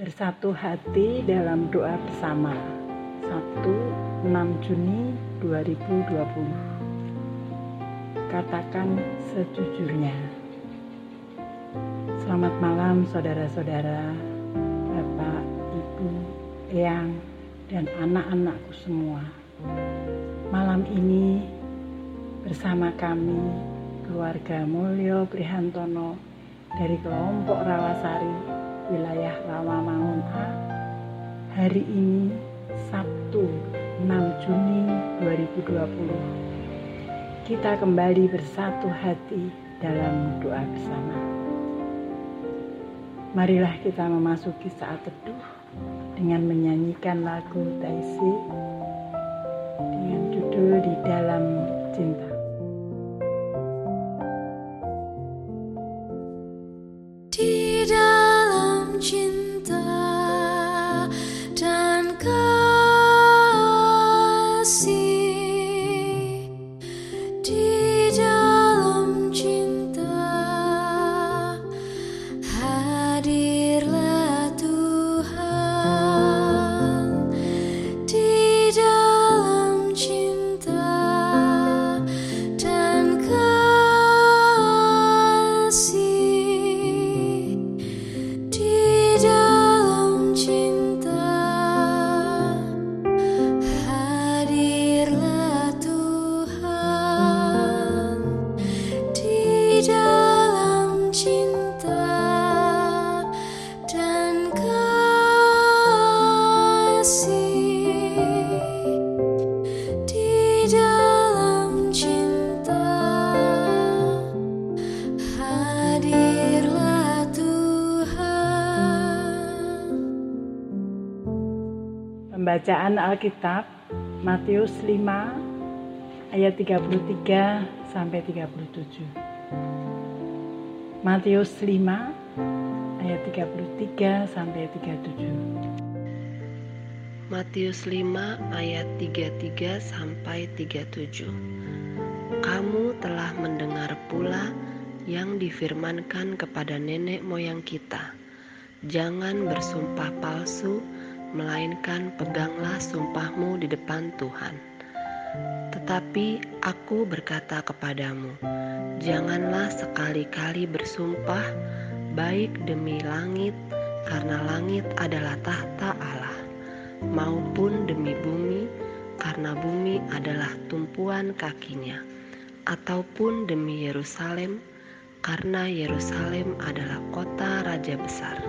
Bersatu hati dalam doa bersama. 1 6 Juni 2020 Katakan sejujurnya. Selamat malam saudara-saudara Bapak, Ibu, Eyang, dan anak-anakku semua. Malam ini bersama kami keluarga Mulyo Prihantono dari kelompok Rawasari hari ini Sabtu 6 Juni 2020 kita kembali bersatu hati dalam doa bersama. Marilah kita memasuki saat teduh dengan menyanyikan lagu Taisi dengan judul di dalam cinta Pembacaan Alkitab Matius 5 ayat 33 sampai 37. Matius 5 ayat 33 sampai 37. Matius 5 ayat 33 sampai 37. Kamu telah mendengar pula yang difirmankan kepada nenek moyang kita. Jangan bersumpah palsu melainkan peganglah sumpahmu di depan Tuhan. Tetapi aku berkata kepadamu, janganlah sekali-kali bersumpah baik demi langit, karena langit adalah tahta Allah, maupun demi bumi, karena bumi adalah tumpuan kakinya, ataupun demi Yerusalem, karena Yerusalem adalah kota raja besar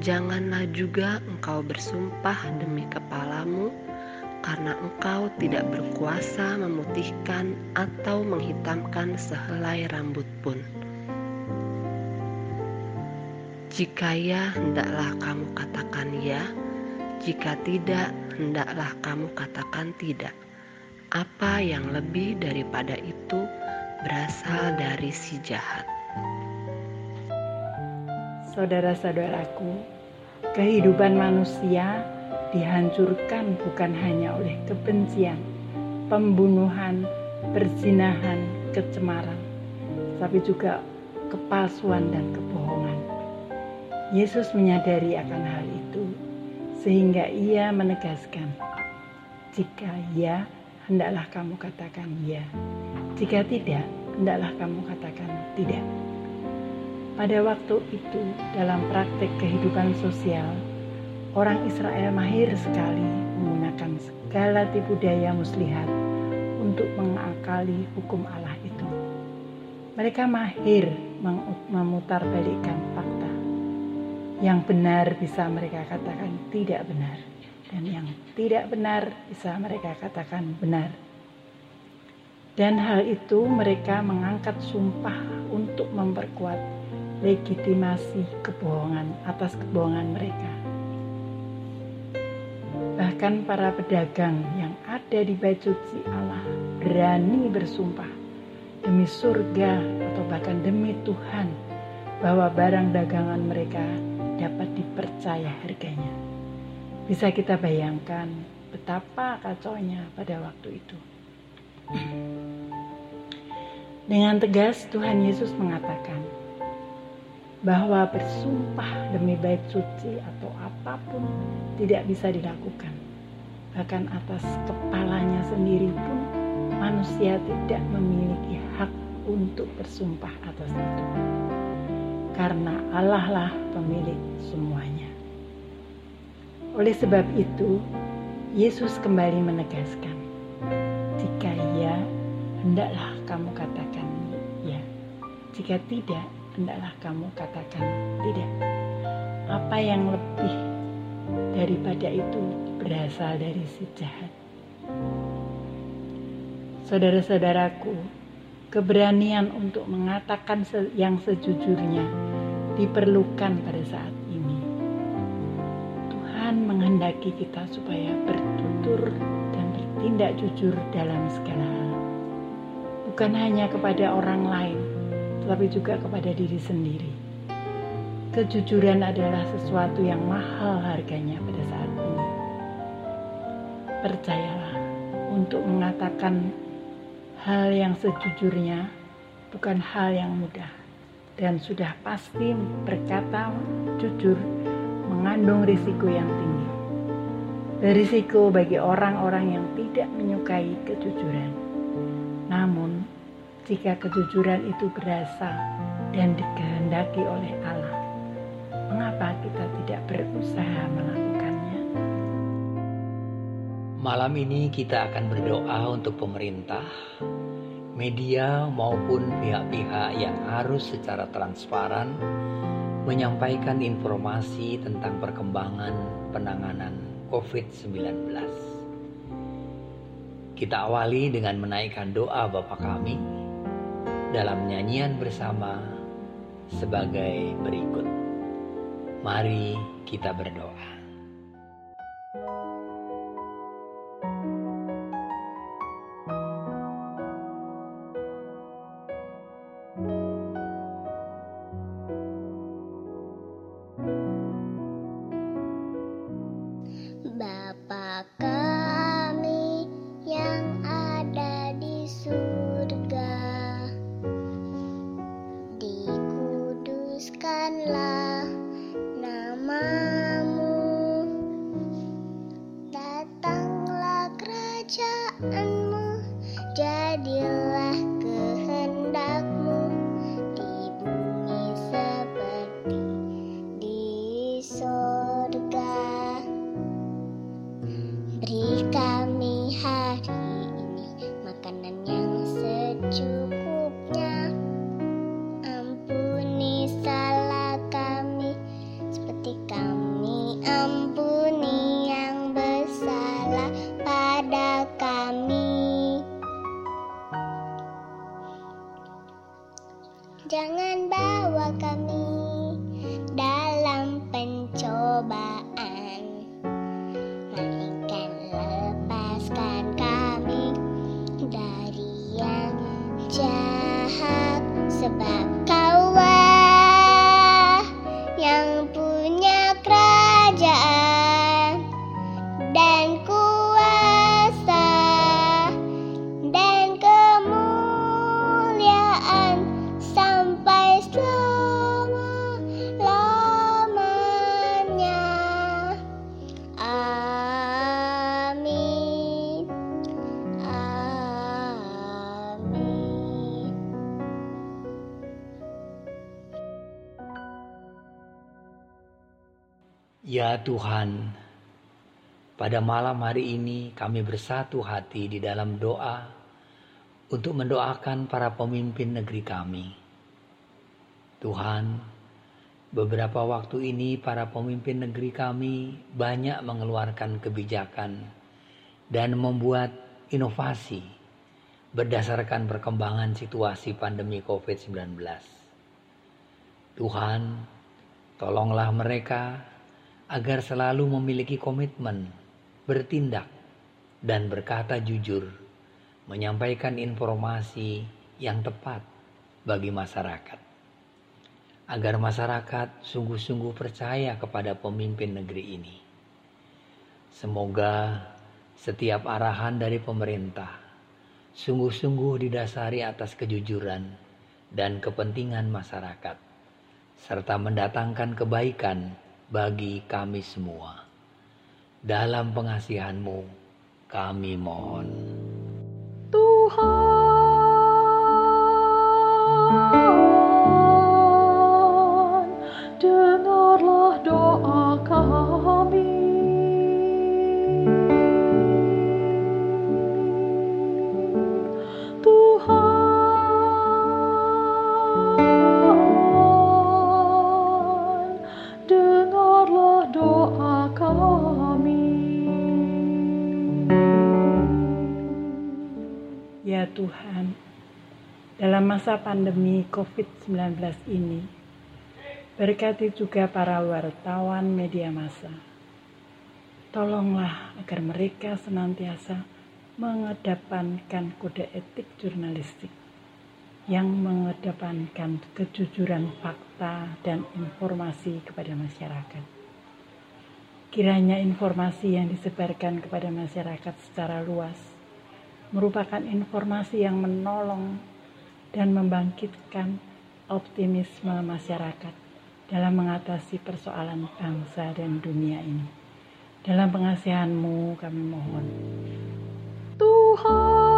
Janganlah juga engkau bersumpah demi kepalamu, karena engkau tidak berkuasa memutihkan atau menghitamkan sehelai rambut pun. Jika ya, hendaklah kamu katakan ya; jika tidak, hendaklah kamu katakan tidak. Apa yang lebih daripada itu berasal dari si jahat. Saudara-saudaraku, kehidupan manusia dihancurkan bukan hanya oleh kebencian, pembunuhan, perzinahan, kecemaran, tapi juga kepalsuan dan kebohongan. Yesus menyadari akan hal itu, sehingga ia menegaskan, "Jika ya, hendaklah kamu katakan ya; jika tidak, hendaklah kamu katakan tidak." Pada waktu itu, dalam praktek kehidupan sosial, orang Israel mahir sekali menggunakan segala tipu daya muslihat untuk mengakali hukum Allah itu. Mereka mahir memutarbalikkan fakta. Yang benar bisa mereka katakan tidak benar, dan yang tidak benar bisa mereka katakan benar. Dan hal itu mereka mengangkat sumpah untuk memperkuat legitimasi kebohongan atas kebohongan mereka. Bahkan para pedagang yang ada di bait suci Allah berani bersumpah demi surga atau bahkan demi Tuhan bahwa barang dagangan mereka dapat dipercaya harganya. Bisa kita bayangkan betapa kacaunya pada waktu itu. Dengan tegas Tuhan Yesus mengatakan, bahwa bersumpah demi bait suci atau apa pun tidak bisa dilakukan. Bahkan atas kepalanya sendiri pun manusia tidak memiliki hak untuk bersumpah atas itu. Karena Allah lah pemilik semuanya. Oleh sebab itu, Yesus kembali menegaskan, jika ya, hendaklah kamu katakan ya. Jika tidak, hendaklah kamu katakan tidak. Apa yang lebih daripada itu berasal dari si jahat. Saudara-saudaraku, keberanian untuk mengatakan yang sejujurnya diperlukan pada saat ini. Tuhan menghendaki kita supaya bertutur dan bertindak jujur dalam segala hal. Bukan hanya kepada orang lain, tetapi juga kepada diri sendiri. Kejujuran adalah sesuatu yang mahal harganya pada saat ini. Percayalah, untuk mengatakan hal yang sejujurnya bukan hal yang mudah, dan sudah pasti berkata jujur mengandung risiko yang tinggi. Berisiko bagi orang-orang yang tidak menyukai kejujuran. Namun, jika kejujuran itu berasal dan dikehendaki oleh Allah. Mengapa kita tidak berusaha melakukannya? Malam ini kita akan berdoa untuk pemerintah, media maupun pihak-pihak yang harus secara transparan menyampaikan informasi tentang perkembangan penanganan COVID-19. Kita awali dengan menaikkan doa Bapa kami dalam nyanyian bersama sebagai berikut. Mari kita berdoa. Jangan Ya Tuhan, pada malam hari ini kami bersatu hati di dalam doa untuk mendoakan para pemimpin negeri kami. Tuhan, beberapa waktu ini para pemimpin negeri kami banyak mengeluarkan kebijakan dan membuat inovasi berdasarkan perkembangan situasi pandemi COVID-19. Tuhan, tolonglah mereka agar selalu memiliki komitmen, bertindak, dan berkata jujur, menyampaikan informasi yang tepat bagi masyarakat, agar masyarakat sungguh-sungguh percaya kepada pemimpin negeri ini. Semoga setiap arahan dari pemerintah sungguh-sungguh didasari atas kejujuran dan kepentingan masyarakat serta mendatangkan kebaikan bagi kami semua. Dalam pengasihanmu kami mohon. Tuhan, masa pandemi COVID-19 ini, berkati juga para wartawan media massa. Tolonglah agar mereka senantiasa mengedepankan kode etik jurnalistik yang mengedepankan kejujuran fakta dan informasi kepada masyarakat. Kiranya informasi yang disebarkan kepada masyarakat secara luas merupakan informasi yang menolong dan membangkitkan optimisme masyarakat dalam mengatasi persoalan bangsa dan dunia ini. Dalam pengasihanmu kami mohon. Tuhan,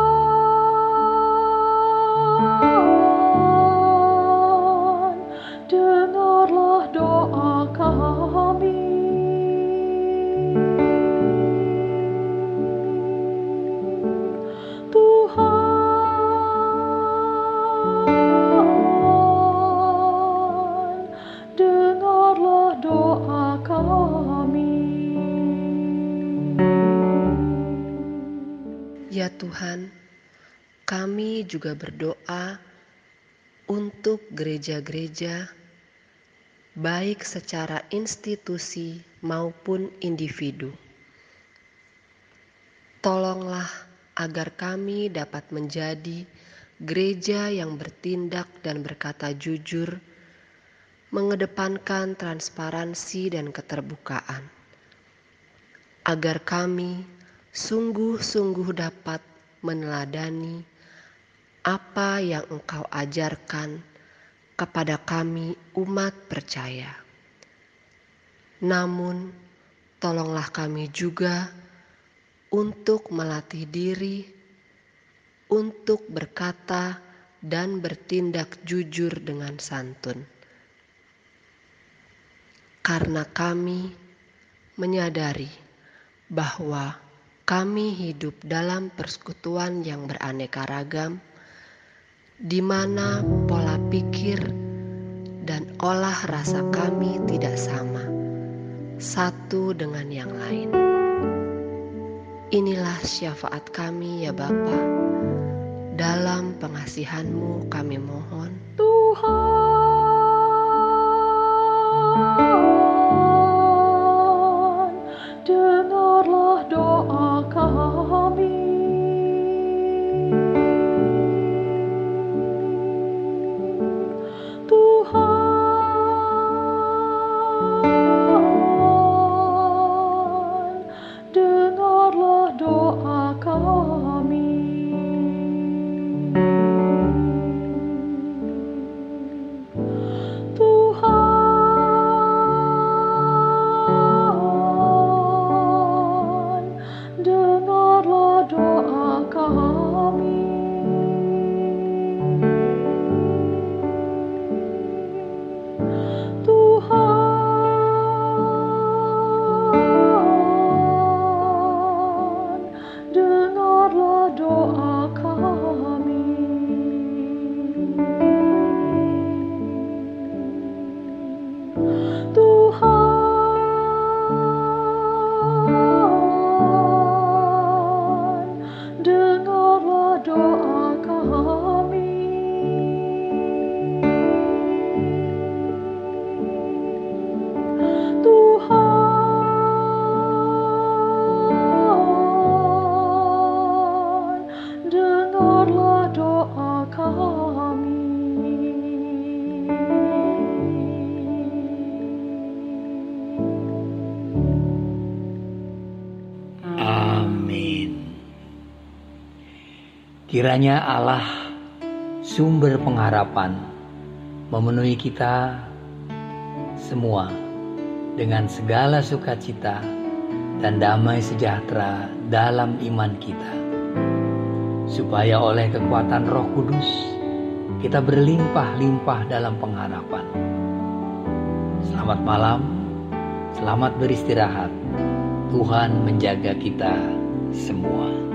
Tuhan, kami juga berdoa untuk gereja-gereja, baik secara institusi maupun individu. Tolonglah agar kami dapat menjadi gereja yang bertindak dan berkata jujur, mengedepankan transparansi dan keterbukaan, agar kami sungguh-sungguh dapat meneladani apa yang Engkau ajarkan kepada kami, umat percaya. Namun, tolonglah kami juga untuk melatih diri, untuk berkata dan bertindak jujur dengan santun, karena kami menyadari bahwa kami hidup dalam persekutuan yang beraneka ragam, di mana pola pikir dan olah rasa kami tidak sama, satu dengan yang lain. Inilah syafaat kami ya Bapa. Dalam pengasihanmu kami mohon. Tuhan, Kiranya Allah sumber pengharapan memenuhi kita semua dengan segala sukacita dan damai sejahtera dalam iman kita, supaya oleh kekuatan Roh Kudus kita berlimpah-limpah dalam pengharapan. Selamat malam, selamat beristirahat. Tuhan menjaga kita semua.